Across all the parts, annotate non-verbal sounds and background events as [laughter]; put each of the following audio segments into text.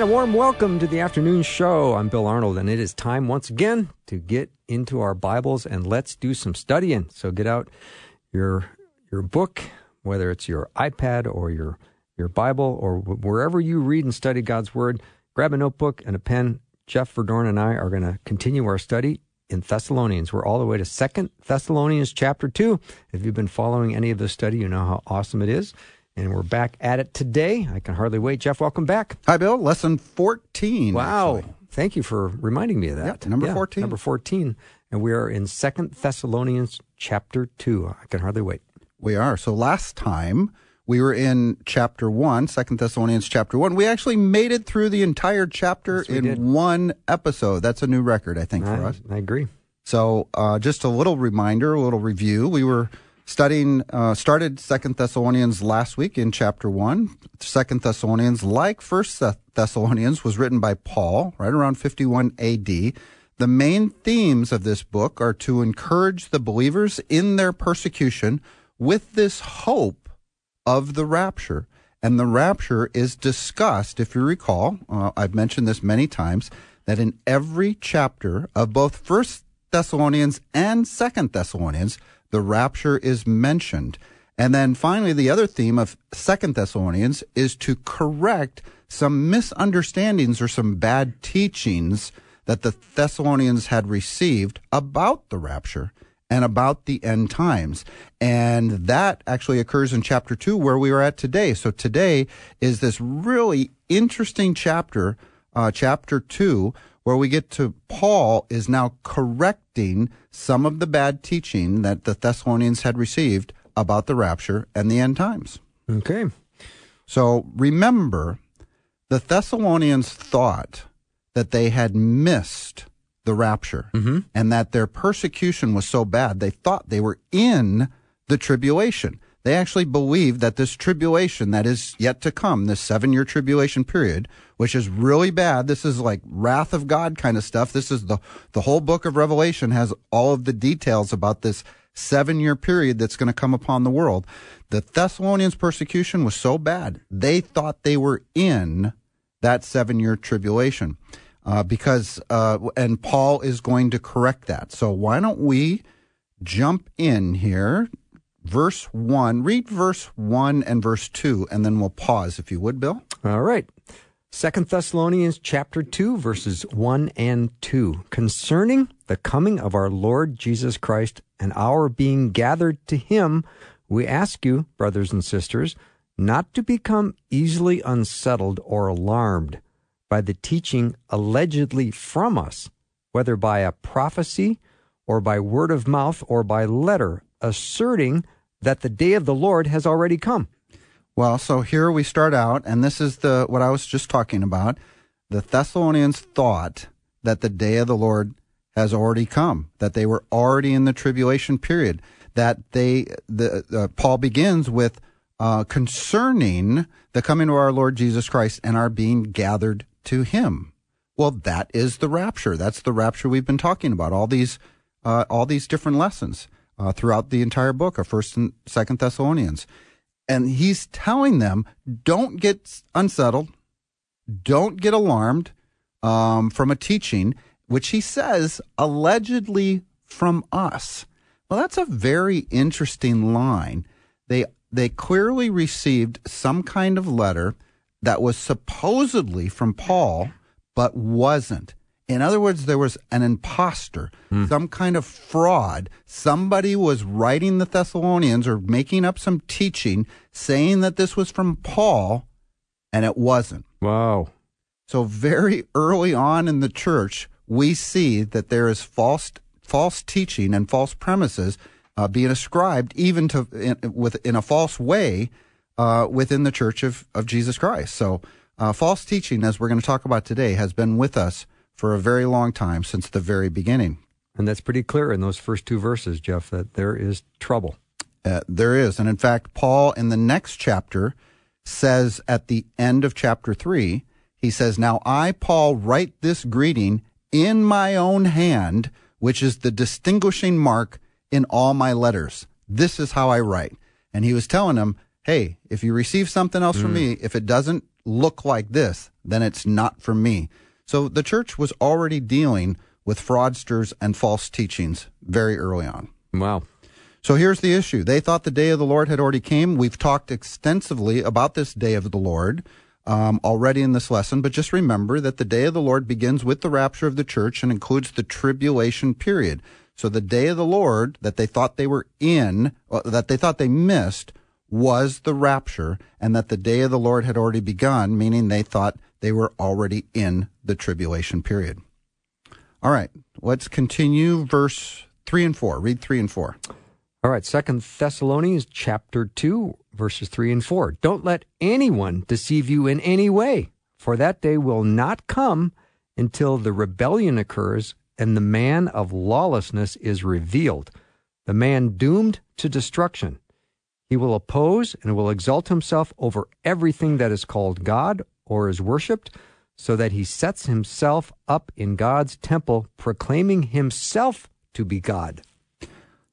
And a warm welcome to the afternoon show. I'm Bill Arnold, and it is time once again to get into our Bibles and let's do some studying. So get out your your book, whether it's your iPad or your your Bible or wherever you read and study God's Word. Grab a notebook and a pen. Jeff Verdoorn and I are going to continue our study in Thessalonians. We're all the way to Second Thessalonians chapter 2. If you've been following any of this study, you know how awesome it is. And we're back at it today. I can hardly wait. Jeff, welcome back. Hi, Bill. Lesson 14. Wow. actually. Thank you for reminding me of that. Yep, number 14. Number 14. And we are in Second Thessalonians chapter 2. I can hardly wait. We are. So last time we were in chapter 1, 2 Thessalonians chapter 1. We actually made it through the entire chapter Yes, in did. one episode. That's a new record, I think, for us. I agree. So uh, just a little reminder, a little review. We were studying, uh, started Second Thessalonians last week in chapter 1. Second Thessalonians, like First Thessalonians, was written by Paul right around 51 AD. The main themes of this book are to encourage the believers in their persecution with this hope of the rapture. And the rapture is discussed, if you recall, uh, I've mentioned this many times, that in every chapter of both First Thessalonians and Second Thessalonians, the rapture is mentioned. And then finally, the other theme of Second Thessalonians is to correct some misunderstandings or some bad teachings that the Thessalonians had received about the rapture and about the end times. And that actually occurs in chapter two, where we are at today. So today is this really interesting chapter, uh, chapter two, where we get to Paul is now correcting some of the bad teaching that the Thessalonians had received about the rapture and the end times. Okay. So remember, the Thessalonians thought that they had missed the rapture mm-hmm. and that their persecution was so bad, they thought they were in the tribulation. They actually believe that this tribulation that is yet to come, this seven year tribulation period, which is really bad. This is like wrath of God kind of stuff. This is the, the whole book of Revelation has all of the details about this seven year period that's going to come upon the world. The Thessalonians persecution was so bad. They thought they were in that seven year tribulation. Uh, because, uh, and Paul is going to correct that. So why don't we jump in here? Verse one, read verse one and verse two, and then we'll pause if you would, Bill. All right. Second Thessalonians chapter 2 verses 1 and 2 concerning the coming of our Lord Jesus Christ and our being gathered to him we ask you brothers and sisters not to become easily unsettled or alarmed by the teaching allegedly from us whether by a prophecy or by word of mouth or by letter asserting that the day of the Lord has already come Well, so here we start out, and this is the what I was just talking about. The Thessalonians thought that the day of the Lord has already come, that they were already in the tribulation period. That they, the uh, Paul begins with uh, concerning the coming of our Lord Jesus Christ and our being gathered to Him. Well, that is the rapture. That's the rapture we've been talking about. All these, uh, all these different lessons uh, throughout the entire book of First and Second Thessalonians. And he's telling them don't get unsettled. Don't get alarmed um, from a teaching which he says allegedly from us. Well that's a very interesting line. They they clearly received some kind of letter that was supposedly from paul but wasn't in other words, there was an imposter, some kind of fraud. Somebody was writing the Thessalonians or making up some teaching saying that this was from Paul, and it wasn't. wow So very early on in the church, we see that there is false false teaching and false premises uh, being ascribed even to in, with in a false way uh, within the church of, of Jesus Christ. So Uh, false teaching, as we're going to talk about today, has been with us for a very long time since the very beginning. And that's pretty clear in those first two verses, Jeff, that there is trouble. Uh, there is. And in fact, Paul in the next chapter says at the end of chapter 3, he says, Now I, Paul, write this greeting in my own hand, which is the distinguishing mark in all my letters. This is how I write. And he was telling him, Hey, if you receive something else mm. from me, if it doesn't look like this, then it's not from me. So the church was already dealing with fraudsters and false teachings very early on. Wow. So here's the issue. They thought the day of the Lord had already came. We've talked extensively about this day of the Lord um, already in this lesson, but just remember that the day of the Lord begins with the rapture of the church and includes the tribulation period. So the day of the Lord that they thought they were in, uh, that they thought they missed, was the rapture, and that the day of the Lord had already begun, meaning they thought they were already in the tribulation period. All right, let's continue verse 3 and 4. Read 3 and 4. All right, Second Thessalonians chapter 2, verses 3 and 4. Don't let anyone deceive you in any way, for that day will not come until the rebellion occurs and the man of lawlessness is revealed, the man doomed to destruction. He will oppose and will exalt himself over everything that is called God or is worshipped, so that he sets himself up in God's temple, proclaiming himself to be God.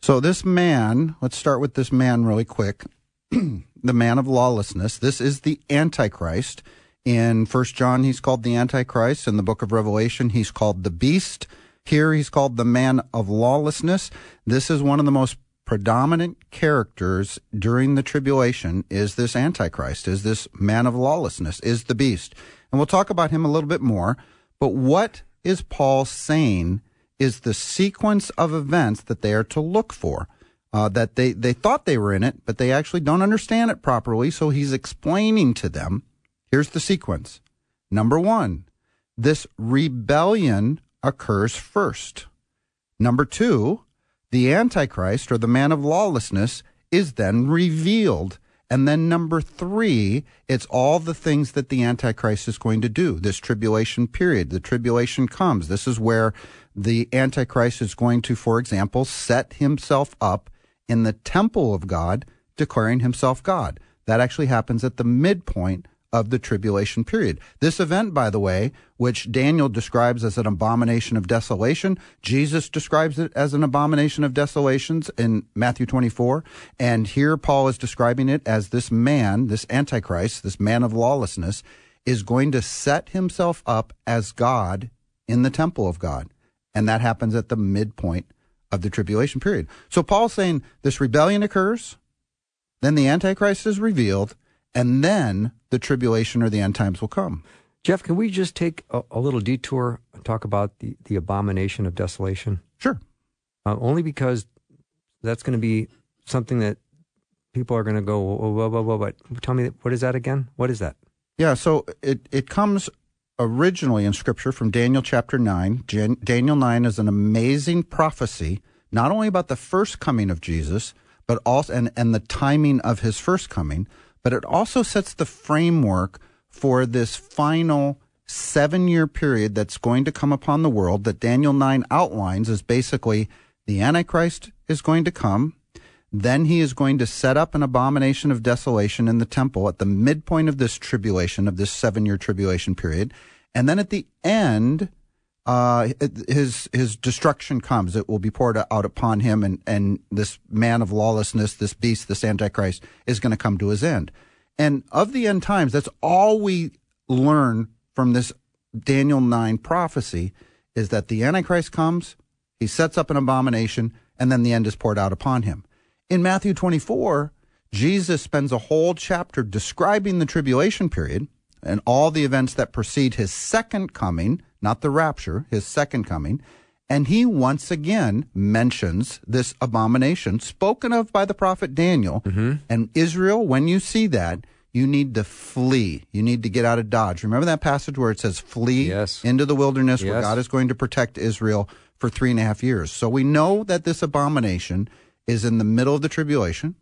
So this man, let's start with this man really quick. [clears throat] the man of lawlessness. This is the Antichrist. In First John, he's called the Antichrist. In the book of Revelation, he's called the beast. Here, he's called the man of lawlessness. This is one of the most predominant characters during the tribulation is this Antichrist, is this man of lawlessness, is the beast. And we'll talk about him a little bit more. But what is Paul saying is the sequence of events that they are to look for. Uh, that they, they thought they were in it, but they actually don't understand it properly. So he's explaining to them here's the sequence. Number one, this rebellion occurs first. Number two, the Antichrist or the man of lawlessness is then revealed. And then number three, it's all the things that the Antichrist is going to do. This tribulation period, the tribulation comes. This is where the Antichrist is going to, for example, set himself up in the temple of God, declaring himself God. That actually happens at the midpoint of the tribulation period. This event, by the way, which Daniel describes as an abomination of desolation, Jesus describes it as an abomination of desolations in Matthew 24. And here Paul is describing it as this man, this Antichrist, this man of lawlessness, is going to set himself up as God in the temple of God. And that happens at the midpoint of the tribulation period. So Paul's saying this rebellion occurs, then the Antichrist is revealed, and then the tribulation or the end times will come. Jeff, can we just take a, a little detour and talk about the, the abomination of desolation? Sure. Uh, only because that's going to be something that people are going to go, whoa, whoa, whoa, whoa, but tell me, what is that again? What is that? Yeah, so it, it comes originally in Scripture from Daniel chapter 9. Jan- Daniel 9 is an amazing prophecy, not only about the first coming of Jesus, but also, and, and the timing of his first coming, but it also sets the framework for this final seven year period that's going to come upon the world that Daniel 9 outlines is basically the Antichrist is going to come. Then he is going to set up an abomination of desolation in the temple at the midpoint of this tribulation, of this seven year tribulation period. And then at the end, uh, his his destruction comes. It will be poured out upon him, and and this man of lawlessness, this beast, this antichrist, is going to come to his end. And of the end times, that's all we learn from this Daniel nine prophecy is that the antichrist comes, he sets up an abomination, and then the end is poured out upon him. In Matthew 24, Jesus spends a whole chapter describing the tribulation period and all the events that precede his second coming, not the rapture, his second coming. And he once again mentions this abomination spoken of by the prophet Daniel. Mm-hmm. And Israel, when you see that, you need to flee. You need to get out of Dodge. Remember that passage where it says, flee yes. into the wilderness yes. where God is going to protect Israel for three and a half years. So we know that this abomination is in the middle of the tribulation.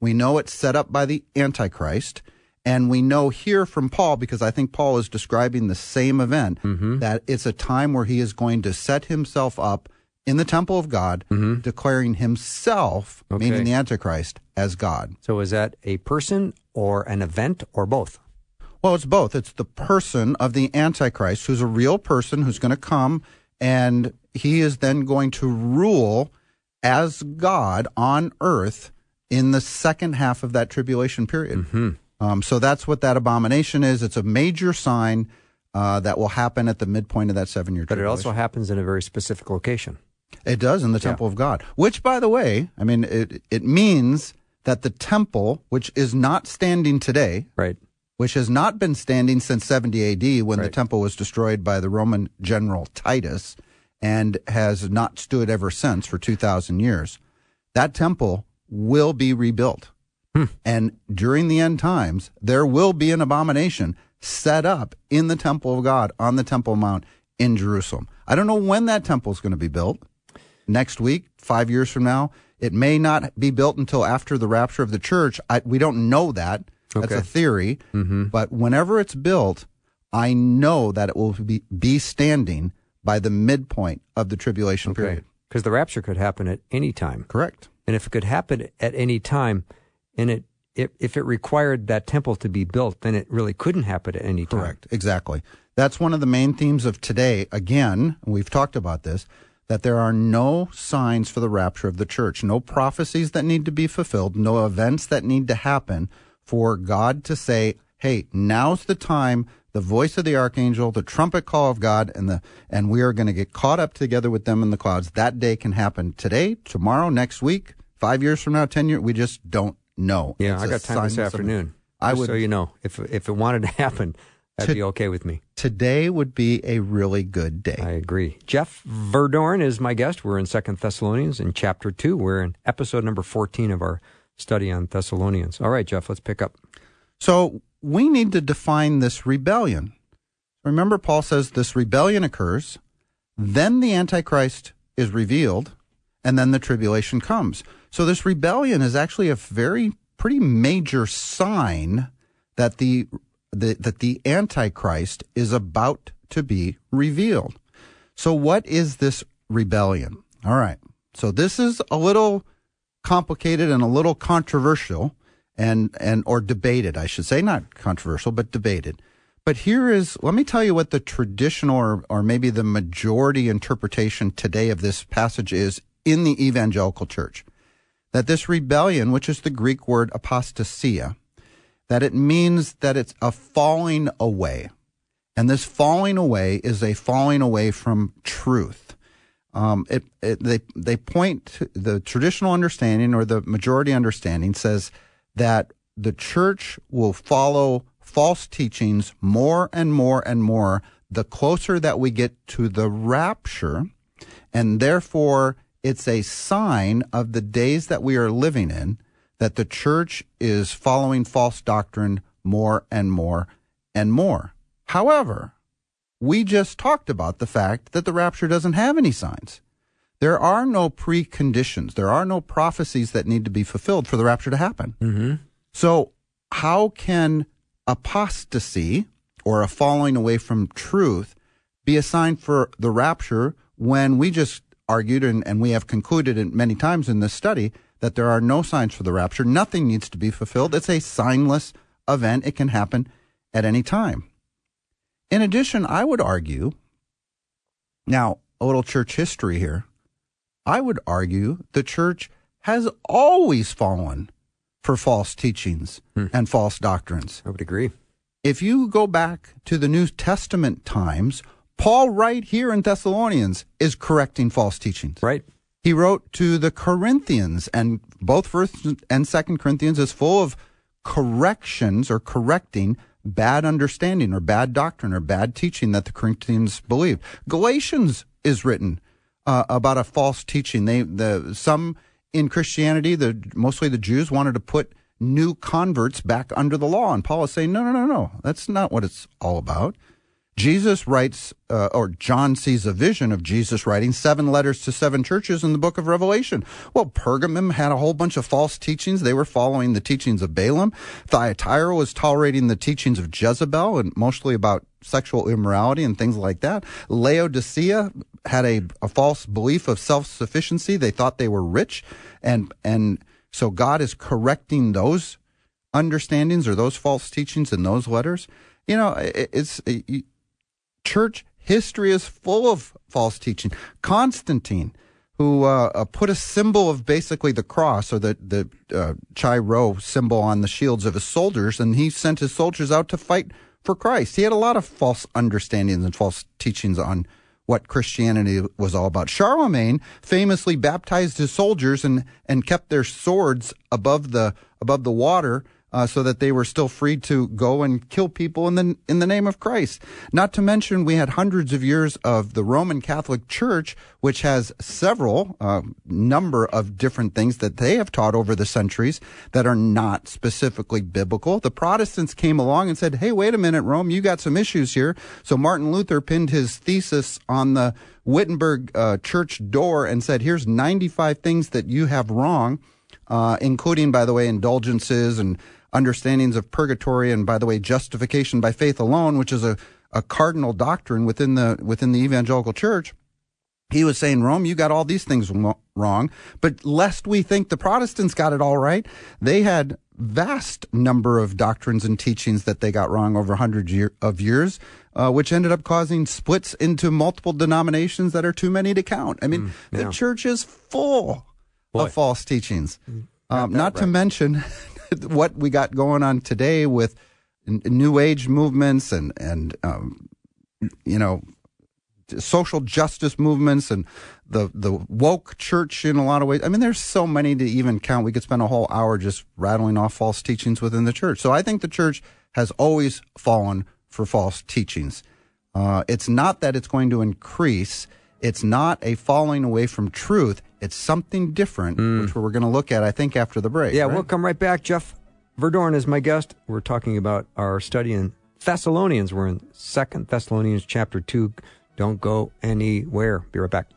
We know it's set up by the Antichrist. And we know here from Paul, because I think Paul is describing the same event, mm-hmm. that it's a time where he is going to set himself up in the temple of God, mm-hmm. declaring himself, Okay. meaning the Antichrist, as God. So is that a person or an event or both? Well, it's both. It's the person of the Antichrist, who's a real person who's going to come, and he is then going to rule as God on earth in the second half of that tribulation period. Mm-hmm. Um, so that's what that abomination is. It's a major sign uh, that will happen at the midpoint of that seven year But it also happens in a very specific location. It does in the temple of God, which, by the way, I mean, it, it means that the temple, which is not standing today, Right. which has not been standing since 70 AD when the temple was destroyed by the Roman general Titus and has not stood ever since for 2,000 years. That temple will be rebuilt. Hmm. And during the end times, there will be an abomination set up in the temple of God on the Temple Mount in Jerusalem. I don't know when that temple is going to be built. Next week, five years from now. It may not be built until after the rapture of the church. I, we don't know that. That's a theory. Mm-hmm. But whenever it's built, I know that it will be, be standing by the midpoint of the tribulation Okay. period. Because the rapture could happen at any time. Correct. And if it could happen at any time, and it if, if it required that temple to be built, then it really couldn't happen at any time. Correct. Exactly. That's one of the main themes of today. Again, we've talked about this that there are no signs for the rapture of the church, no prophecies that need to be fulfilled, no events that need to happen for God to say, "Hey, now's the time." The voice of the archangel, the trumpet call of God, and the and we are going to get caught up together with them in the clouds. That day can happen today, tomorrow, next week, five years from now, ten years. We just don't know. Yeah, It's I got time this afternoon. I would so you know, if if it wanted to [laughs] happen, that'd To- be okay with me. today would be a really good day. I agree. Jeff Verdoorn is my guest. We're in Second Thessalonians in chapter two. We're in episode number fourteen of our study on Thessalonians. All right, Jeff, let's pick up. So we need to define this rebellion. Remember, Paul says this rebellion occurs, then the Antichrist is revealed, and then the tribulation comes. So this rebellion is actually a very pretty major sign that the, the that the Antichrist is about to be revealed. So what is this rebellion? All right. So this is a little complicated and a little controversial and and or debated, I should say, not controversial, but debated. But here is let me tell you what the traditional or, or maybe the majority interpretation today of this passage is in the evangelical church. That this rebellion, which is the Greek word apostasia, that it means that it's a falling away. And this falling away is a falling away from truth. Um, it, it, they, they point to the traditional understanding or the majority understanding says that the church will follow false teachings more and more and more the closer that we get to the rapture. And therefore, it's a sign of the days that we are living in that the church is following false doctrine more and more and more. However, we just talked about the fact that the rapture doesn't have any signs. There are no preconditions. There are no prophecies that need to be fulfilled for the rapture to happen. Mm-hmm. So, how can apostasy or a falling away from truth be a sign for the rapture when we just argued and, and we have concluded it many times in this study that there are no signs for the rapture? Nothing needs to be fulfilled. It's a signless event. It can happen at any time. In addition, I would argue, now, a little church history here. I would argue the church has always fallen for false teachings hmm. and false doctrines. I would agree. If you go back to the New Testament times, Paul, right here in Thessalonians, is correcting false teachings. Right. He wrote to the Corinthians, and both First and Second Corinthians is full of corrections or correcting bad understanding or bad doctrine or bad teaching that the Corinthians believed. Galatians is written uh, about a false teaching. They the some in Christianity, the mostly the Jews wanted to put new converts back under the law, and Paul is saying, no, no, no, no, that's not what it's all about. Jesus writes, uh, or John sees a vision of Jesus writing seven letters to seven churches in the book of Revelation. Well, Pergamum had a whole bunch of false teachings. They were following the teachings of Balaam. Thyatira was tolerating the teachings of Jezebel and mostly about sexual immorality and things like that. Laodicea had a, a false belief of self-sufficiency. They thought they were rich. And, and so God is correcting those understandings or those false teachings in those letters. You know, it's, it, church history is full of false teaching. Constantine, who uh, uh, put a symbol of basically the cross or the the uh, rho symbol on the shields of his soldiers, and he sent his soldiers out to fight for Christ. He had a lot of false understandings and false teachings on what Christianity was all about. Charlemagne famously baptized his soldiers and and kept their swords above the above the water uh, so that they were still free to go and kill people in the in the name of Christ. Not to mention, we had hundreds of years of the Roman Catholic Church, which has several uh, number of different things that they have taught over the centuries that are not specifically biblical. The Protestants came along and said, "Hey, wait a minute, Rome, you got some issues here." So Martin Luther pinned his thesis on the Wittenberg uh, church door and said, "Here's 95 things that you have wrong." Uh, including, by the way, indulgences and understandings of purgatory and by the way justification by faith alone which is a, a cardinal doctrine within the within the evangelical church he was saying rome you got all these things wrong but lest we think the protestants got it all right they had vast number of doctrines and teachings that they got wrong over hundreds year, of years uh, which ended up causing splits into multiple denominations that are too many to count i mean mm, yeah. the church is full Boy. of false teachings mm, um, not right. to mention [laughs] what we got going on today with new age movements and and um, you know social justice movements and the the woke church in a lot of ways. I mean, there's so many to even count. We could spend a whole hour just rattling off false teachings within the church. So I think the church has always fallen for false teachings. Uh, it's not that it's going to increase. It's not a falling away from truth. It's something different, mm. which we're going to look at, I think, after the break. Yeah, right? we'll come right back. Jeff Verdoorn is my guest. We're talking about our study in Thessalonians. We're in Second Thessalonians chapter 2. Don't go anywhere. Be right back.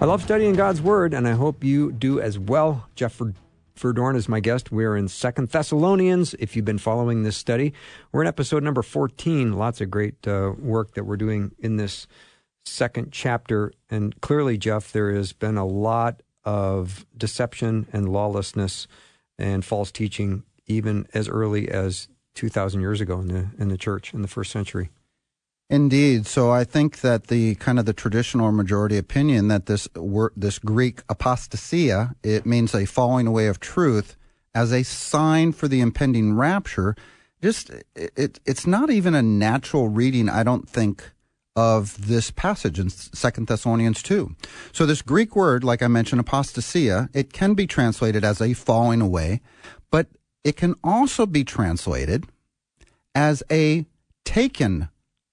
I love studying God's Word, and I hope you do as well. Jeff Verdoorn is my guest. We're in Second Thessalonians. If you've been following this study, we're in episode number 14. Lots of great uh, work that we're doing in this second chapter. And clearly, Jeff, there has been a lot of deception and lawlessness and false teaching, even as early as 2,000 years ago in the, in the church in the first century. Indeed. So I think that the kind of the traditional majority opinion that this word, this Greek apostasia, it means a falling away of truth as a sign for the impending rapture. Just it, it's not even a natural reading, I don't think, of this passage in Second Thessalonians 2. So this Greek word, like I mentioned, apostasia, it can be translated as a falling away, but it can also be translated as a taken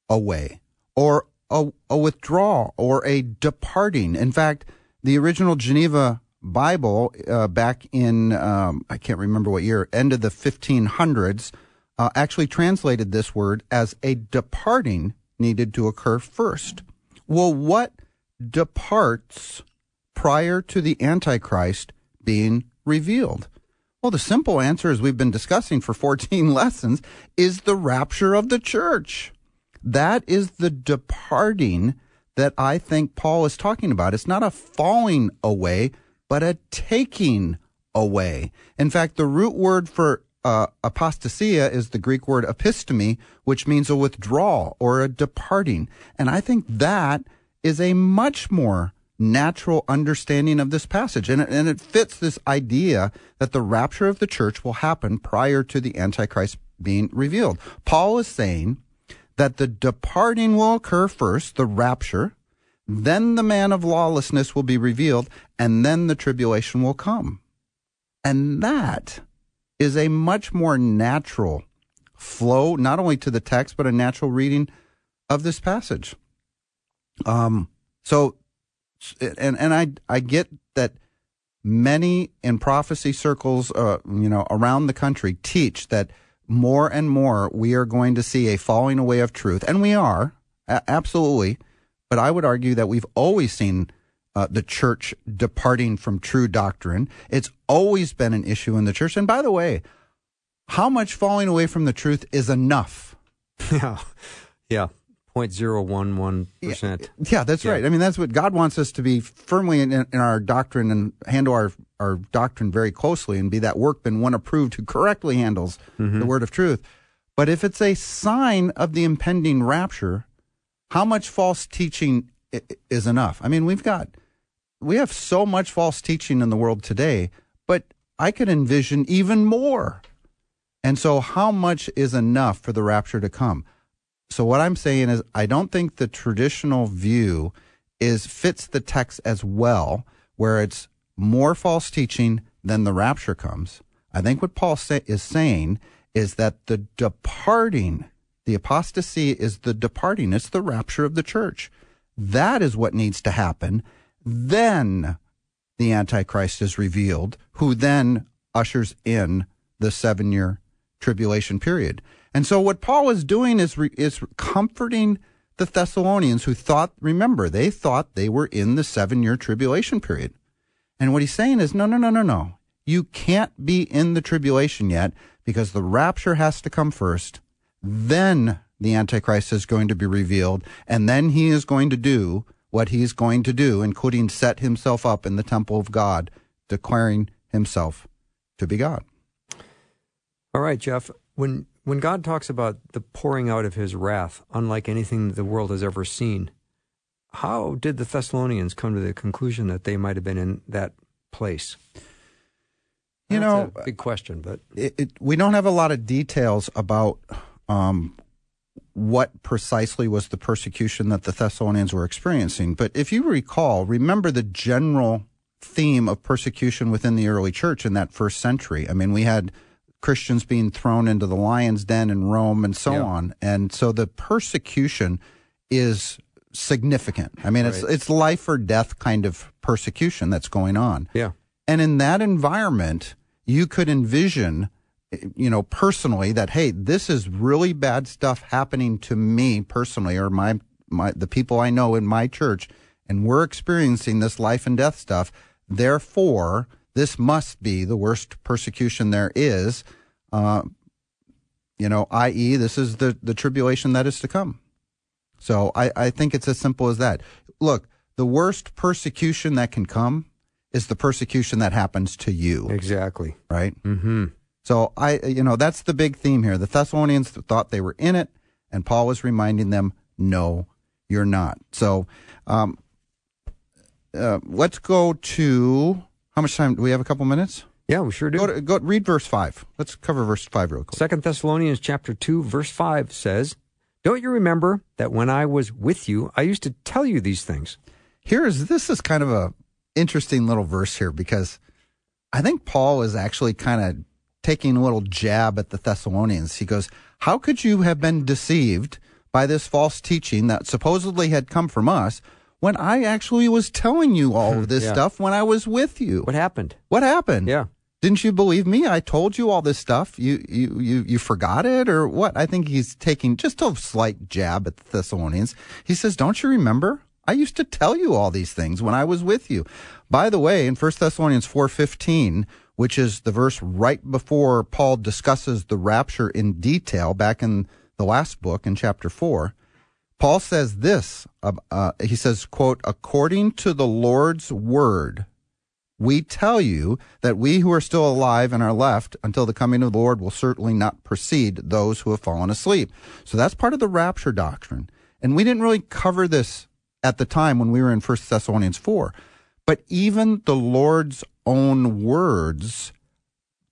away or a, a withdrawal or a departing. In fact, the original Geneva Bible uh, back in, um, I can't remember what year, end of the 1500s, uh, actually translated this word as a departing needed to occur first. Well, what departs prior to the Antichrist being revealed? Well, the simple answer, as we've been discussing for 14 [laughs] lessons, is the rapture of the church. That is the departing that I think Paul is talking about. It's not a falling away, but a taking away. In fact, the root word for uh, apostasia is the Greek word episteme, which means a withdrawal or a departing. And I think that is a much more natural understanding of this passage. And, and it fits this idea that the rapture of the church will happen prior to the Antichrist being revealed. Paul is saying that the departing will occur first, the rapture, then the man of lawlessness will be revealed, and then the tribulation will come. And that is a much more natural flow, not only to the text, but a natural reading of this passage. Um, so, and and I I get that many in prophecy circles, uh, you know, around the country teach that more and more we are going to see a falling away of truth, and we are absolutely. But I would argue that we've always seen uh, the church departing from true doctrine. It's always been an issue in the church. And by the way, how much falling away from the truth is enough? [laughs] Yeah. Yeah. 0.011%. Yeah, that's Yeah. right. I mean, that's what God wants us to be firmly in, in our doctrine and handle our, our doctrine very closely and be that workman, one approved who correctly handles the word of truth. But if it's a sign of the impending rapture, how much false teaching is enough? I mean, we've got, we have so much false teaching in the world today, but I could envision even more. And so, how much is enough for the rapture to come? So what I'm saying is I don't think the traditional view is fits the text as well where it's more false teaching than the rapture comes. I think what Paul say, is saying is that the departing, the apostasy is the departing, it's the rapture of the church. That is what needs to happen. Then the Antichrist is revealed, who then ushers in the seven year tribulation period. And so what Paul is doing is re, is comforting the Thessalonians who thought, remember, they thought they were in the seven year tribulation period. And what he's saying is, no, no, no, no, no. You can't be in the tribulation yet because the rapture has to come first. Then the Antichrist is going to be revealed, and then he is going to do what he's going to do, including set himself up in the temple of God, declaring himself to be God. All right, Jeff. When when God talks about the pouring out of his wrath, unlike anything the world has ever seen, how did the Thessalonians come to the conclusion that they might have been in that place? You That's know, a big question, but it, it, we don't have a lot of details about um, what precisely was the persecution that the Thessalonians were experiencing. But if you recall, remember the general theme of persecution within the early church in that first century. I mean, we had Christians being thrown into the lion's den in Rome and so Yeah. on. And so the persecution is significant. I mean, it's it's life or death kind of persecution that's going on. yeah, And in that environment, you could envision, you know, personally that, hey, this is really bad stuff happening to me personally or my, my, the people I know in my church. And we're experiencing this life and death stuff. Therefore, this must be the worst persecution there is. Uh, you know, i.e., this is the, the tribulation that is to come. So I, I think it's as simple as that. Look, the worst persecution that can come is the persecution that happens to you, exactly. right? Mm-hmm. So I, you know, that's the big theme here. The Thessalonians thought they were in it, and Paul was reminding them, no, you're not. So, um, uh, let's go to how much time do we have? A couple minutes. Yeah, we sure do. Go to go read verse five. Let's cover verse five real quick. Second Thessalonians chapter two, verse five says, "Don't you remember that when I was with you, I used to tell you these things?" Here is this is kind of a interesting little verse here because I think Paul is actually kind of taking a little jab at the Thessalonians. He goes, "How could you have been deceived by this false teaching that supposedly had come from us when I actually was telling you all of [laughs] this Yeah. stuff when I was with you? What happened? What happened? Yeah. Didn't you believe me? I told you all this stuff. You you you you forgot it or what? I think he's taking just a slight jab at the Thessalonians. He says, "Don't you remember? I used to tell you all these things when I was with you." By the way, in 1 Thessalonians 4:15, which is the verse right before Paul discusses the rapture in detail back in the last book in chapter 4, Paul says this, uh, uh, he says, quote, according to the Lord's word, we tell you that we who are still alive and are left until the coming of the Lord will certainly not precede those who have fallen asleep. So that's part of the rapture doctrine. And we didn't really cover this at the time when we were in 1 Thessalonians 4. But even the Lord's own words,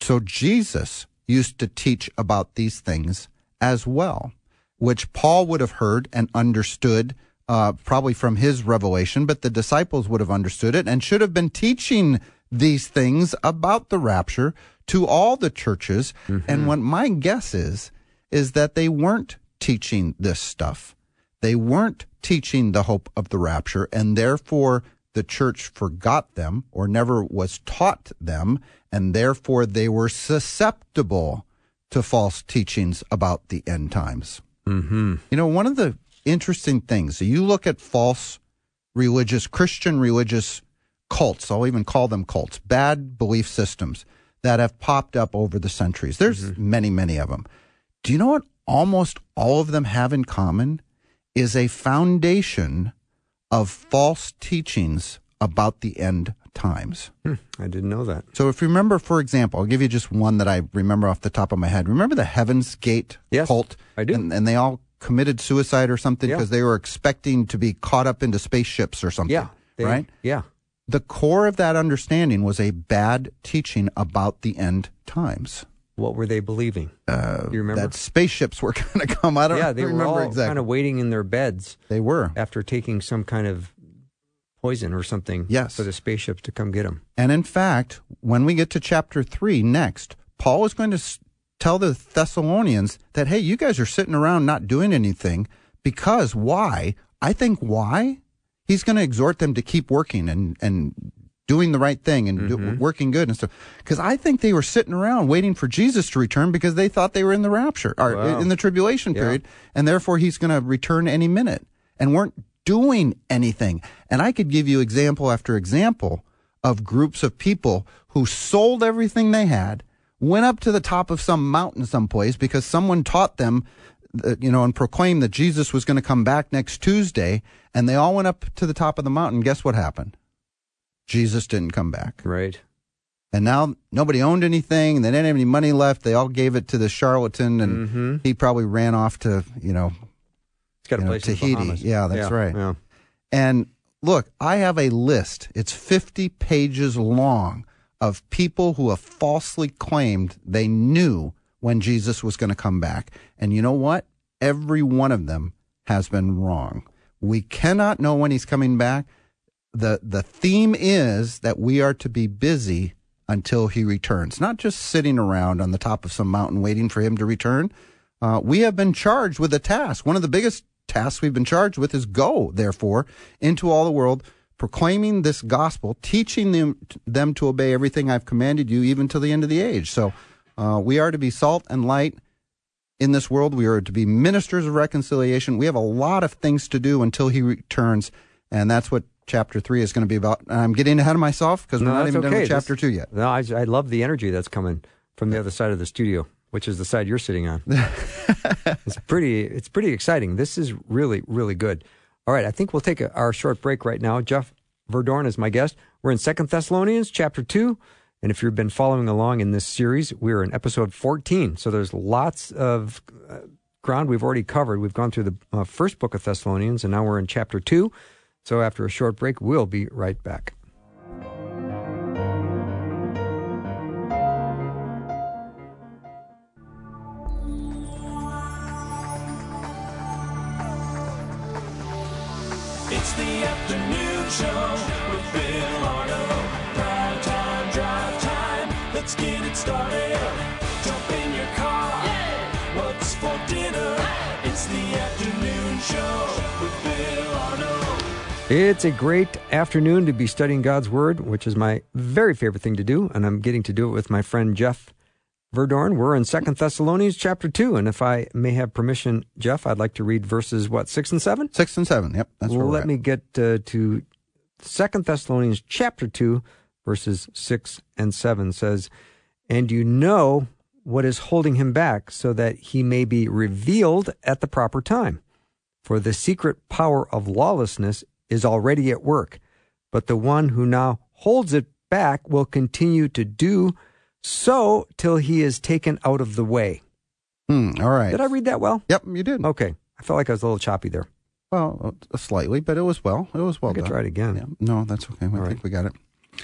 so Jesus used to teach about these things as well, which Paul would have heard and understood uh, probably from his revelation, but the disciples would have understood it and should have been teaching these things about the rapture to all the churches. And what my guess is, is that they weren't teaching this stuff. They weren't teaching the hope of the rapture, and therefore the church forgot them or never was taught them, and therefore they were susceptible to false teachings about the end times. Mm-hmm. You know, one of the interesting things, you look at false religious, Christian religious cults, I'll even call them cults, bad belief systems that have popped up over the centuries. There's many, many of them. Do you know what almost all of them have in common? Is a foundation of false teachings about the end times. Hmm, I didn't know that. So if you remember, for example, I'll give you just one that I remember off the top of my head. Remember the Heaven's Gate Yes, cult? I do. And, and they all committed suicide or something Yeah. because they were expecting to be caught up into spaceships or something. Yeah. they- right? Yeah. The core of that understanding was a bad teaching about the end times. What were they believing? Uh, you remember? That spaceships were [laughs] going to come. I don't yeah, they were all exactly. kind of waiting in their beds they were. after taking some kind of poison or something Yes. for the spaceships to come get them. And in fact, when we get to chapter 3 next, Paul is going to tell the Thessalonians that, hey, you guys are sitting around not doing anything because why? I think why? He's going to exhort them to keep working and, and doing the right thing and do, mm-hmm. working good and stuff. Because I think they were sitting around waiting for Jesus to return because they thought they were in the rapture or Wow. in the tribulation Yeah. period. And therefore he's going to return any minute and weren't doing anything. And I could give you example after example of groups of people who sold everything they had, went up to the top of some mountain someplace because someone taught them, uh, you know, and proclaimed that Jesus was going to come back next Tuesday. And they all went up to the top of the mountain. Guess what happened? Jesus didn't come back. Right. And now nobody owned anything. They didn't have any money left. They all gave it to the charlatan, and Mm-hmm. he probably ran off to, you know, It's got a You place in Tahiti. Bahamas. Yeah, that's right. Yeah. And look, I have a list. It's 50 pages long of people who have falsely claimed they knew when Jesus was going to come back. And you know what? Every one of them has been wrong. We cannot know when he's coming back. The the theme is that we are to be busy until he returns, not just sitting around on the top of some mountain waiting for him to return. Uh, we have been charged with a task. One of the biggest tasks we've been charged with is go, therefore, into all the world, proclaiming this gospel, teaching them, them to obey everything I've commanded you, even to the end of the age. So uh, we are to be salt and light in this world. We are to be ministers of reconciliation. We have a lot of things to do until he returns, and that's what chapter three is going to be about. And I'm getting ahead of myself because we're No, not even done with chapter This- two yet. No, I, I love the energy that's coming from the other side of the studio, which is the side you're sitting on. [laughs] it's pretty. It's pretty exciting. This is really, really good. All right, I think we'll take a, our short break right now. Jeff Verdoorn is my guest. We're in Second Thessalonians chapter two, and if you've been following along in this series, we're in episode 14. So there's lots of uh, ground we've already covered. We've gone through the uh, first book of Thessalonians, and now we're in chapter two. So after a short break, we'll be right back. It's a great afternoon to be studying God's Word, which is my very favorite thing to do, and I'm getting to do it with my friend Jeff Verdoorn. We're in Second Thessalonians chapter two, and if I may have permission, Jeff, I'd like to read verses what six and seven. Six and seven. Yep, that's well, let at. me get uh, to Second Thessalonians chapter two, verses six and seven says, "And you know what is holding him back, so that he may be revealed at the proper time. For the secret power of lawlessness is already at work, but the one who now holds it back will continue to do so till he is taken out of the way." Hmm, all right. Did I read that well? Yep, you did. Okay, I felt like I was a little choppy there. Well, uh, slightly, but it was well. It was well I could done. try it again. Yeah. No, that's okay. I All think right. we got it.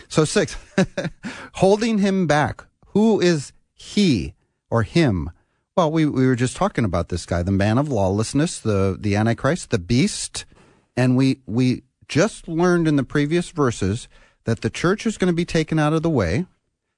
So six, [laughs] holding him back. Who is he or him? Well, we, we were just talking about this guy, the man of lawlessness, the, the Antichrist, the beast. And we, we just learned in the previous verses that the church is going to be taken out of the way.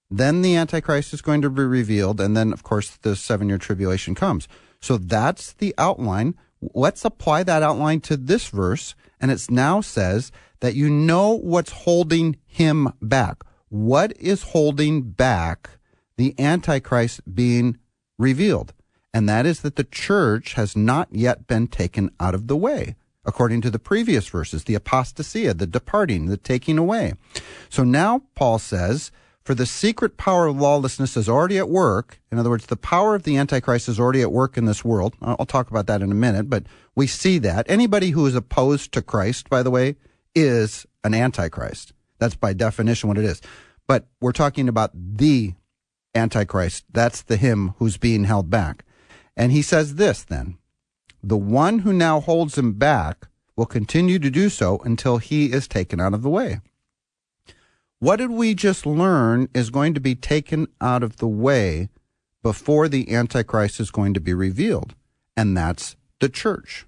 Then the Antichrist is going to be revealed. And then, of course, the seven year tribulation comes. So that's the outline. let's apply that outline to this verse. And it now says that you know what's holding him back. What is holding back the Antichrist being revealed? And that is that the church has not yet been taken out of the way, according to the previous verses, the apostasia, the departing, the taking away. So now Paul says, for the secret power of lawlessness is already at work. In other words, the power of the Antichrist is already at work in this world. I'll talk about that in a minute, but we see that. Anybody who is opposed to Christ, by the way, is an Antichrist. That's by definition what it is. But we're talking about the Antichrist. That's the him who's being held back. And he says this then the one who now holds him back will continue to do so until he is taken out of the way. What did we just learn is going to be taken out of the way before the Antichrist is going to be revealed? And that's the church.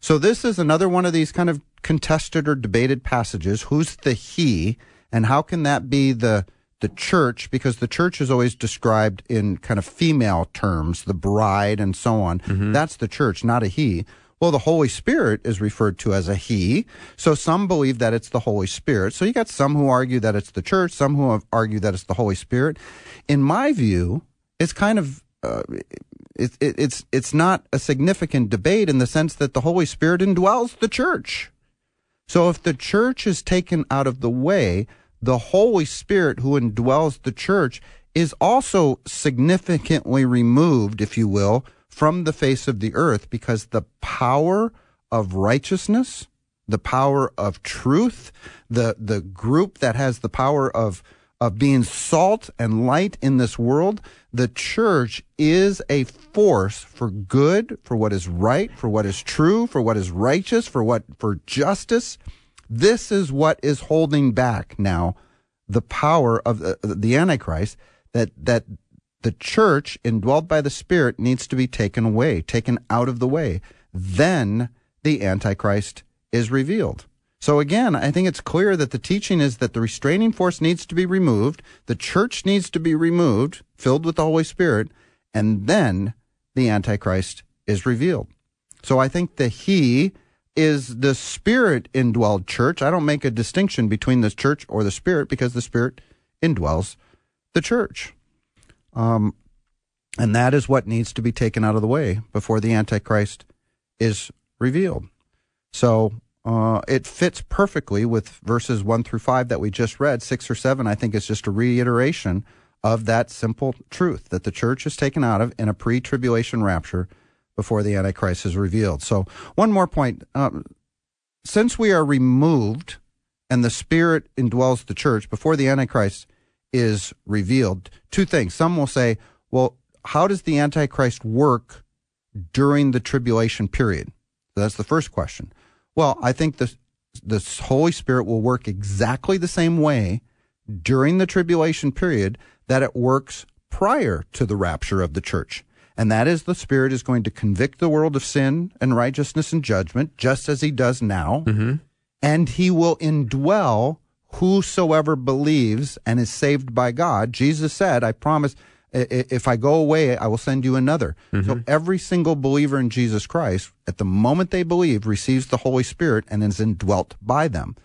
So this is another one of these kind of contested or debated passages. Who's the he? And how can that be the the church because the church is always described in kind of female terms, the bride and so on. That's the church, not a he. Well, the Holy Spirit is referred to as a he. So some believe that it's the Holy Spirit. So you got some who argue that it's the church, some who have argue that it's the Holy Spirit. In my view, it's kind of uh, it, it, it's it's not a significant debate in the sense that the Holy Spirit indwells the church. So if the church is taken out of the way, the Holy Spirit who indwells the church is also significantly removed, if you will, from the face of the earth because the power of righteousness, the power of truth, the, the group that has the power of, of being salt and light in this world, the church is a force for good, for what is right, for what is true, for what is righteous, for what, for justice. This is what is holding back now the power of the, the Antichrist that, that the church indwelled by the Spirit needs to be taken away, taken out of the way. Then the Antichrist is revealed. So again, I think it's clear that the teaching is that the restraining force needs to be removed, the church needs to be removed, filled with the Holy Spirit, and then the Antichrist is revealed. So I think the He is the Spirit indwelled church. I don't make a distinction between the church or the Spirit because the Spirit indwells the church. Um, and that is what needs to be taken out of the way before the Antichrist is revealed. So uh, it fits perfectly with verses 1 through 5 that we just read. 6 or 7, I think, is just a reiteration of that simple truth that the church is taken out of in a pre tribulation rapture before the Antichrist is revealed. So, one more point. Um, since we are removed and the Spirit indwells the church before the Antichrist is revealed, two things. Some will say, well, how does the Antichrist work during the tribulation period? That's the first question. Well, I think the, the Holy Spirit will work exactly the same way during the tribulation period that it works prior to the rapture of the church. And that is the Spirit is going to convict the world of sin and righteousness and judgment, just as he does now. Mm-hmm. And he will indwell whosoever believes and is saved by God. Jesus said, I promise, if I go away, I will send you another. So mm-hmm. every single believer in Jesus Christ, at the moment they believe, receives the Holy Spirit and is indwelt by them.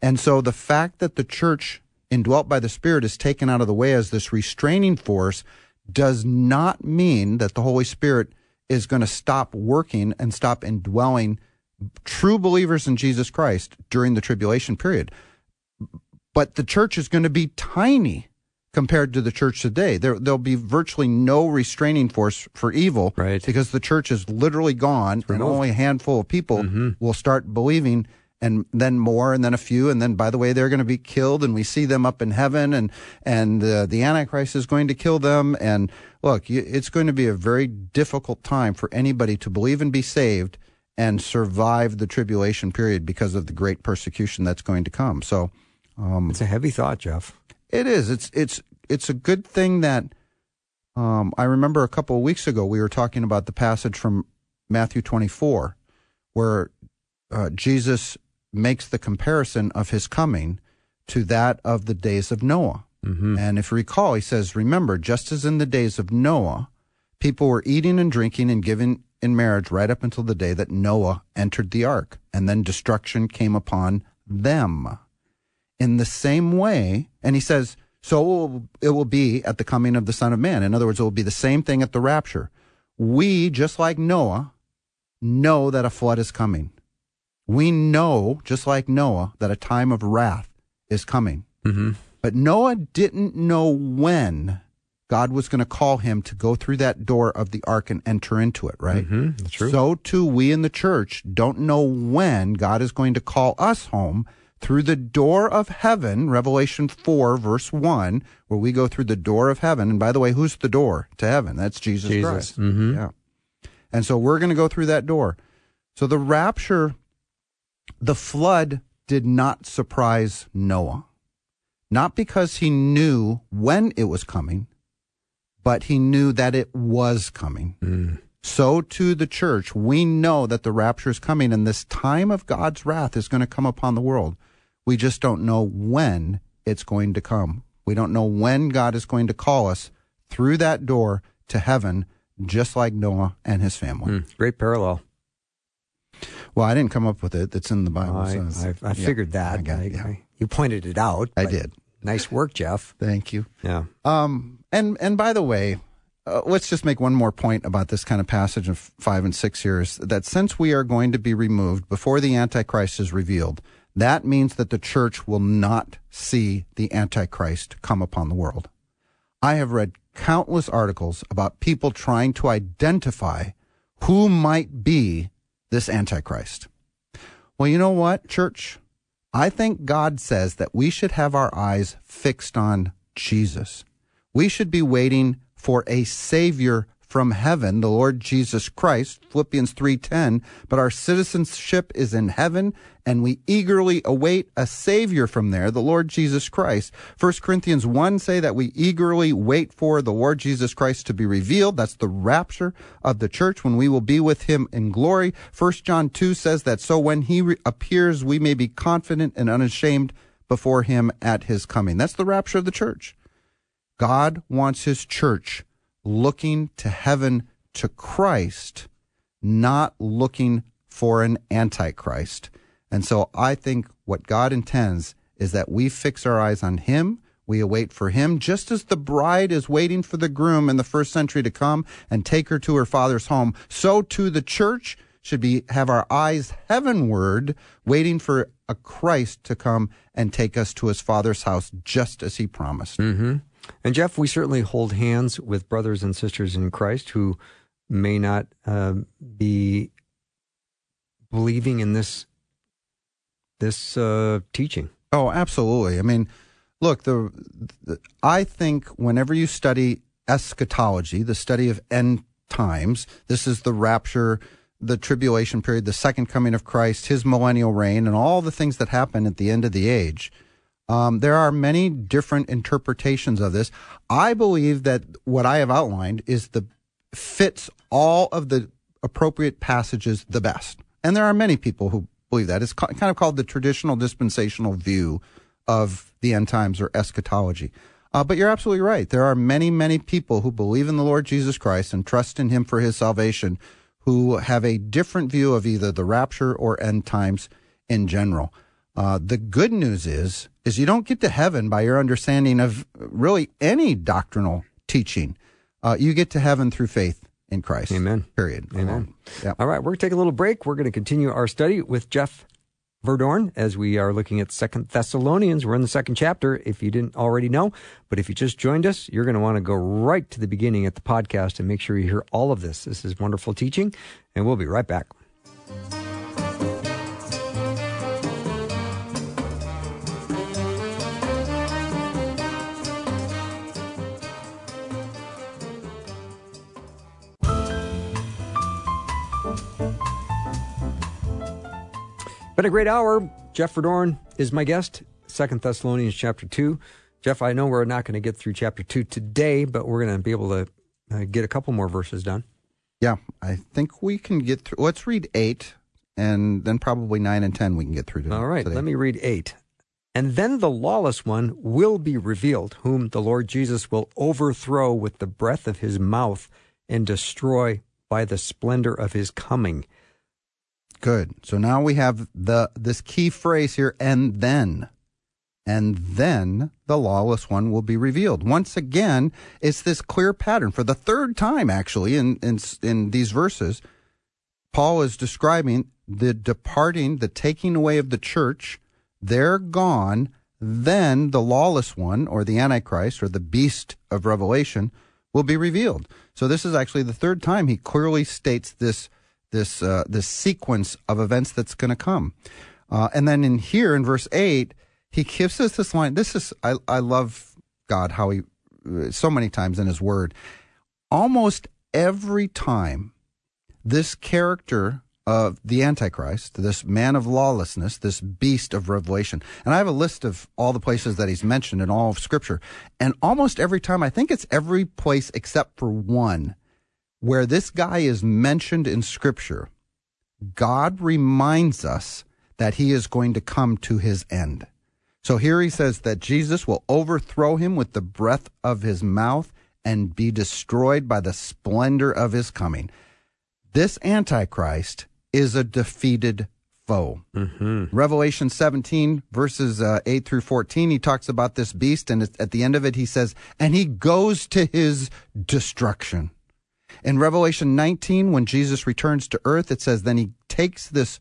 And so the fact that the church indwelt by the Spirit is taken out of the way as this restraining force does not mean that the Holy Spirit is going to stop working and stop indwelling true believers in Jesus Christ during the tribulation period. But the church is going to be tiny compared to the church today. There, there'll be virtually no restraining force for evil Right. because the church is literally gone and only a handful of people will start believing and then more and then a few and then by the way they're going to be killed and we see them up in heaven and and uh, the antichrist is going to kill them and look it's going to be a very difficult time for anybody to believe and be saved and survive the tribulation period because of the great persecution that's going to come so It's a heavy thought, Jeff. it is. It's it's it's a good thing that um, I remember a couple of weeks ago we were talking about the passage from Matthew 24, where uh, Jesus makes the comparison of his coming to that of the days of Noah. Mm-hmm. And if you recall, he says, "Remember, just as in the days of Noah, People were eating and drinking and giving in marriage right up until the day that Noah entered the ark, and then destruction came upon them. In the same way, and he says, so it will, it will be at the coming of the Son of Man. In other words, it will be the same thing at the rapture. We, just like Noah, know that a flood is coming. We know, just like Noah, that a time of wrath is coming. Mm-hmm. But Noah didn't know when God was going to call him to go through that door of the ark and enter into it, right? Mm-hmm. True. So too, we in the church don't know when God is going to call us home through the door of heaven, Revelation 4, verse 1, where we go through the door of heaven. And by the way, who's the door to heaven? That's Jesus, Jesus. Christ. Mhm. Yeah. And so we're going to go through that door. So the rapture, the flood did not surprise Noah. Not because he knew when it was coming, but he knew that it was coming. Mm. So to the church, we know that the rapture is coming and this time of God's wrath is going to come upon the world. We just don't know when it's going to come. We don't know when God is going to call us through that door to heaven, just like Noah and his family. Mm. Great parallel. Well, I didn't come up with it. It's in the Bible. I, says. I, I Yeah, figured that. I got it, yeah. you pointed it out. I did. Nice work, Jeff. [laughs] Thank you. Yeah. Um, and and by the way, uh, let's just make one more point about this kind of passage of five and six here is that since we are going to be removed before the Antichrist is revealed, that means that the church will not see the Antichrist come upon the world. I have read countless articles about people trying to identify who might be this Antichrist. Well, you know what, church? I think God says that we should have our eyes fixed on Jesus. We should be waiting for a savior from heaven, the Lord Jesus Christ, Philippians 3:10, but our citizenship is in heaven and we eagerly await a savior from there, the Lord Jesus Christ. 1 Corinthians 1 say that we eagerly wait for the Lord Jesus Christ to be revealed. That's the rapture of the church when we will be with him in glory. 1 John 2 says that so when he re- appears we may be confident and unashamed before him at his coming. That's the rapture of the church. God wants his church looking to heaven to Christ, not looking for an antichrist. And so I think what God intends is that we fix our eyes on him. We await for him, just as the bride is waiting for the groom in the first century to come and take her to her father's home. So too the church should be have our eyes heavenward, waiting for a Christ to come and take us to his father's house, just as he promised. hmm And Jeff, we certainly hold hands with brothers and sisters in Christ who may not um, be believing in this this uh, teaching. Oh, absolutely. I mean, look, the, the I think whenever you study eschatology, the study of end times, this is the rapture, the tribulation period, the second coming of Christ, his millennial reign, and all the things that happen at the end of the age. Um, there are many different interpretations of this. I believe that what I have outlined is the fits all of the appropriate passages the best, and there are many people who believe that. It's ca- kind of called the traditional dispensational view of the end times or eschatology. Uh, but you're absolutely right. There are many, many people who believe in the Lord Jesus Christ and trust in Him for His salvation, who have a different view of either the rapture or end times in general. Uh, the good news is, is you don't get to heaven by your understanding of really any doctrinal teaching. Uh, you get to heaven through faith in Christ. Amen. Period. Amen. Yeah. All right, we're going to take a little break. We're going to continue our study with Jeff Verdoorn as we are looking at Second Thessalonians. We're in the second chapter, if you didn't already know. But if you just joined us, you're going to want to go right to the beginning at the podcast and make sure you hear all of this. This is wonderful teaching, and we'll be right back. Been a great hour. Jeff Verdoorn is my guest. Second Thessalonians chapter two. Jeff, I know we're not going to get through chapter two today, but we're going to be able to uh, get a couple more verses done. Yeah, I think we can get through. Let's read eight, and then probably nine and ten we can get through. Today, All right, today. let me read eight. And then the lawless one will be revealed, whom the Lord Jesus will overthrow with the breath of his mouth and destroy by the splendor of his coming. Good. So now we have the this key phrase here, and then. And then the lawless one will be revealed. Once again, it's this clear pattern. For the third time, actually, in, in, in these verses, Paul is describing the departing, the taking away of the church. They're gone. Then the lawless one, or the Antichrist, or the beast of Revelation, will be revealed. So this is actually the third time he clearly states this this uh, this sequence of events that's going to come. Uh, and then in here in verse eight, he gives us this line. This is I I love God how he so many times in His Word. Almost every time, this character of the Antichrist, this man of lawlessness, this beast of revelation. And I have a list of all the places that he's mentioned in all of Scripture. And almost every time, I think it's every place except for one, where this guy is mentioned in Scripture, God reminds us that he is going to come to his end. So here he says that Jesus will overthrow him with the breath of his mouth and be destroyed by the splendor of his coming. This Antichrist is a defeated foe. Revelation 17, verses uh, 8 through 14, he talks about this beast, and at the end of it, he says, and he goes to his destruction. In Revelation 19, when Jesus returns to earth, it says, then he takes this,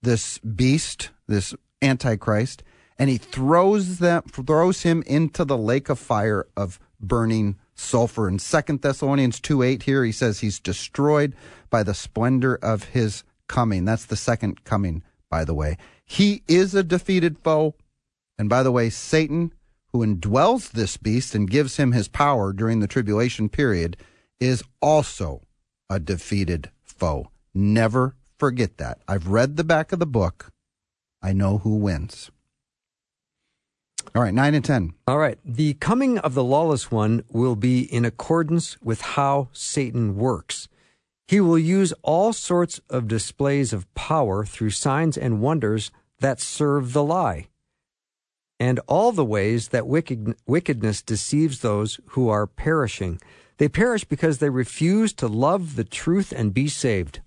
this beast, this Antichrist, and he throws them, throws him into the lake of fire of burning sulfur. In 2 Thessalonians 2 8 here, he says he's destroyed by the splendor of his coming. That's the second coming, by the way. He is a defeated foe. And by the way, Satan, who indwells this beast and gives him his power during the tribulation period, is also a defeated foe. Never forget that. I've read the back of the book. I know who wins. All right, 9 and 10. All right. The coming of the lawless one will be in accordance with how Satan works. He will use all sorts of displays of power through signs and wonders that serve the lie, and all the ways that wicked, wickedness deceives those who are perishing. They perish because they refuse to love the truth and be saved.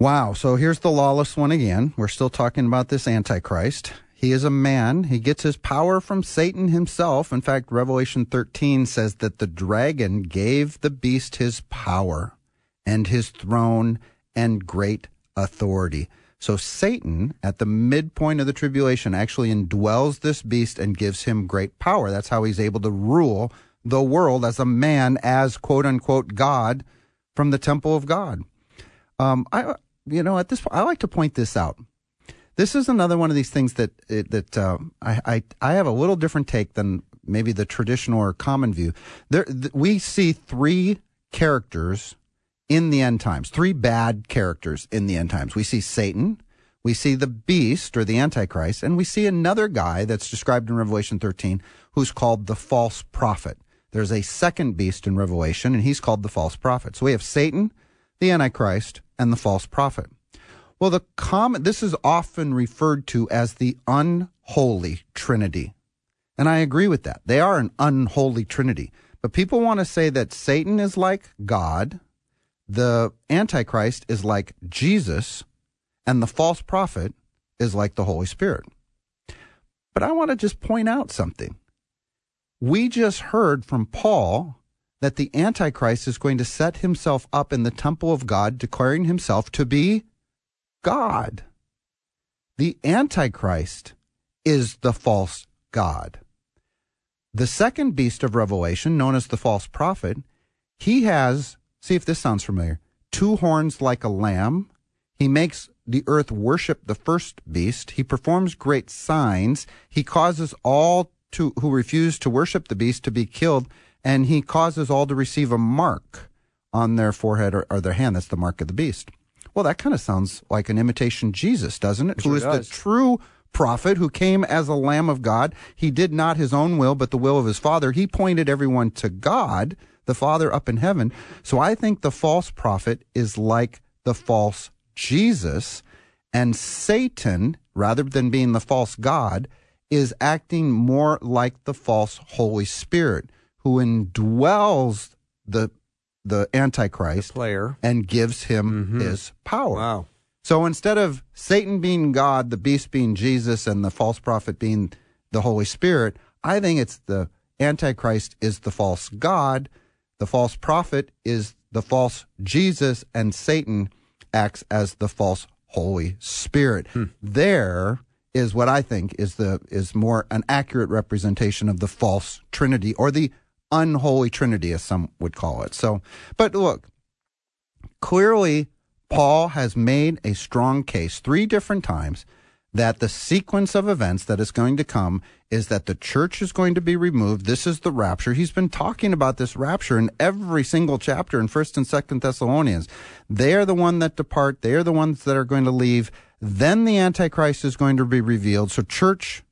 Wow. So here's the lawless one again. We're still talking about this Antichrist. He is a man. He gets his power from Satan himself. In fact, Revelation 13 says that the dragon gave the beast his power and his throne and great authority. So Satan, at the midpoint of the tribulation, actually indwells this beast and gives him great power. That's how he's able to rule the world as a man, as quote unquote God from the temple of God. Um, I, you know, at this point, I like to point this out. This is another one of these things that that uh, I, I I have a little different take than maybe the traditional or common view. There, th- we see three characters in the end times, three bad characters in the end times. We see Satan, we see the beast or the Antichrist, and we see another guy that's described in Revelation 13 who's called the false prophet. There's a second beast in Revelation, and he's called the false prophet. So we have Satan, the Antichrist, and the false prophet. Well, the common, this is often referred to as the unholy trinity. And I agree with that. They are an unholy trinity. But people want to say that Satan is like God, the Antichrist is like Jesus, and the false prophet is like the Holy Spirit. But I want to just point out something. We just heard from Paul that the Antichrist is going to set himself up in the temple of God, declaring himself to be God. The Antichrist is the false God. The second beast of Revelation, known as the false prophet, he has, see if this sounds familiar, two horns like a lamb. He makes the earth worship the first beast. He performs great signs. He causes all to, who refuse to worship the beast to be killed, and he causes all to receive a mark on their forehead or, or their hand. That's the mark of the beast. Well, that kind of sounds like an imitation Jesus, doesn't it? Sure who is does. the true prophet who came as a lamb of God. He did not his own will, but the will of his father. He pointed everyone to God, the Father up in heaven. So I think the false prophet is like the false Jesus, and Satan, rather than being the false God, is acting more like the false Holy Spirit, who indwells the the Antichrist Player. and gives him mm-hmm. his power. Wow. So instead of Satan being God, the beast being Jesus, and the false prophet being the Holy Spirit, I think it's the Antichrist is the false God, the false prophet is the false Jesus, and Satan acts as the false Holy Spirit. Hmm. There is what I think is the is more an accurate representation of the false Trinity or the unholy Trinity, as some would call it. So, but look, clearly Paul has made a strong case three different times that the sequence of events that is going to come is that the church is going to be removed. This is the rapture. He's been talking about this rapture in every single chapter in 1st and 2nd Thessalonians. They are the one that depart. They are the ones that are going to leave. Then the Antichrist is going to be revealed. So church,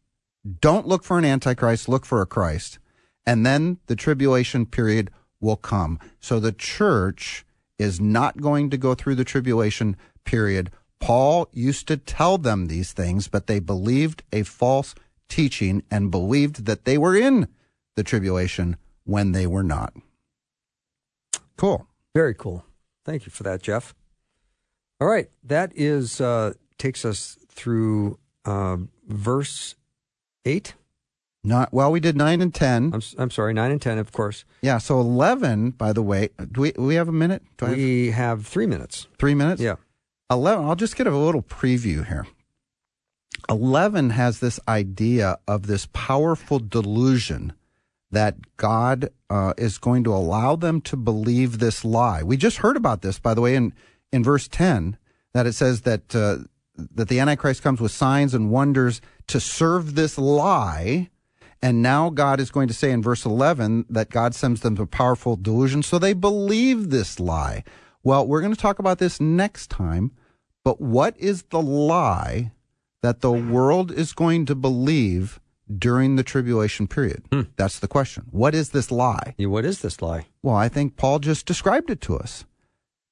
don't look for an Antichrist, look for a Christ. And then the tribulation period will come. So the church is not going to go through the tribulation period. Paul used to tell them these things, but they believed a false teaching and believed that they were in the tribulation when they were not. Cool. Very cool. Thank you for that, Jeff. All right, that is uh, takes us through uh, verse eight. Not well. We did nine and 10 I'm I'm sorry, nine and ten, of course. Yeah. So eleven. By the way, do we we have a minute? Do I have We have three minutes. three minutes? Yeah. 11 i'll just get a little preview here 11 has this idea of this powerful delusion that god uh, is going to allow them to believe this lie we just heard about this by the way in, in verse 10 that it says that uh, that the antichrist comes with signs and wonders to serve this lie and now God is going to say in verse 11 that God sends them a powerful delusion, so they believe this lie. Well, we're going to talk about this next time, but what is the lie that the world is going to believe during the tribulation period? Hmm. That's the question. What is this lie? Yeah, What is this lie? Well, I think Paul just described it to us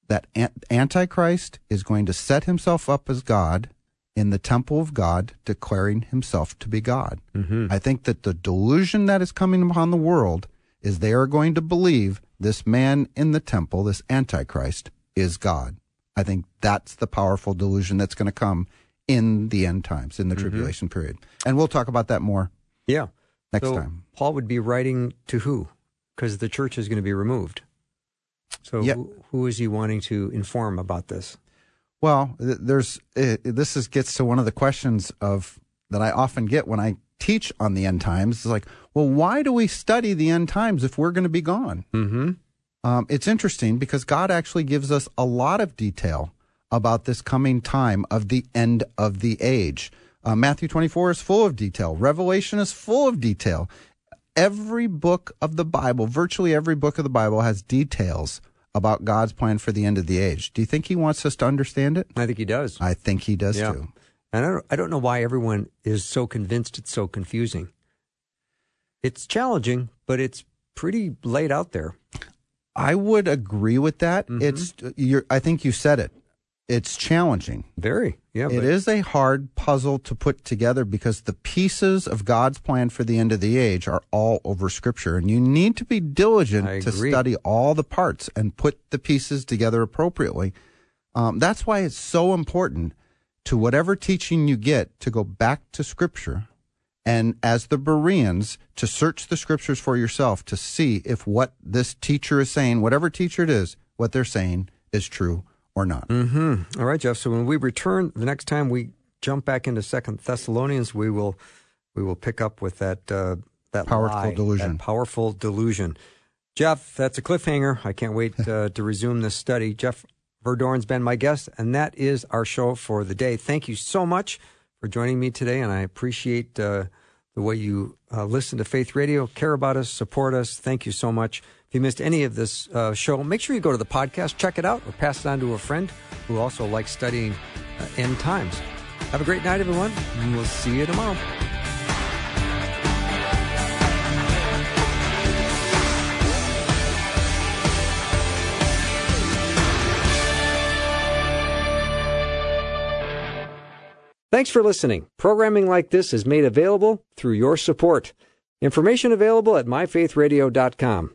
that Antichrist is going to set himself up as God in the temple of God, declaring himself to be God. Mm-hmm. I think that the delusion that is coming upon the world is they are going to believe this man in the temple, this Antichrist, is God. I think that's the powerful delusion that's going to come in the end times, in the tribulation period. And we'll talk about that more Yeah. next so time. Paul would be writing to who? Because the church is going to be removed. So Yeah. who, who is he wanting to inform about this? Well, there's uh, this is gets to one of the questions of that I often get when I teach on the end times. It's like, well, why do we study the end times if we're going to be gone? Mm-hmm. Um, it's interesting because God actually gives us a lot of detail about this coming time of the end of the age. Uh, Matthew 24 is full of detail. Revelation is full of detail. Every book of the Bible, virtually every book of the Bible, has details about God's plan for the end of the age. Do you think He wants us to understand it? I think he does. I think He does Yeah. too. And I don't, I don't know why everyone is so convinced it's so confusing. It's challenging, but it's pretty laid out there. I would agree with that. Mm-hmm. It's you're, I think you said it. It's challenging. Very. Yeah. It but- is a hard puzzle to put together because the pieces of God's plan for the end of the age are all over Scripture, and you need to be diligent to study all the parts and put the pieces together appropriately. Um, that's why it's so important to whatever teaching you get to go back to Scripture, and as the Bereans to search the Scriptures for yourself to see if what this teacher is saying, whatever teacher it is, what they're saying is true or not. Mm-hmm. All right, Jeff. So when we return, the next time we jump back into Second Thessalonians, we will we will pick up with that uh, that Powerful lie, delusion. that powerful delusion. Jeff, that's a cliffhanger. I can't wait [laughs] uh, to resume this study. Jeff Verdoorn's been my guest, and that is our show for the day. Thank you so much for joining me today, and I appreciate uh, the way you uh, listen to Faith Radio, care about us, support us. Thank you so much. If you missed any of this uh, show, make sure you go to the podcast, check it out, or pass it on to a friend who also likes studying uh, end times. Have a great night, everyone, and we'll see you tomorrow. Thanks for listening. Programming like this is made available through your support. Information available at myfaithradio.com.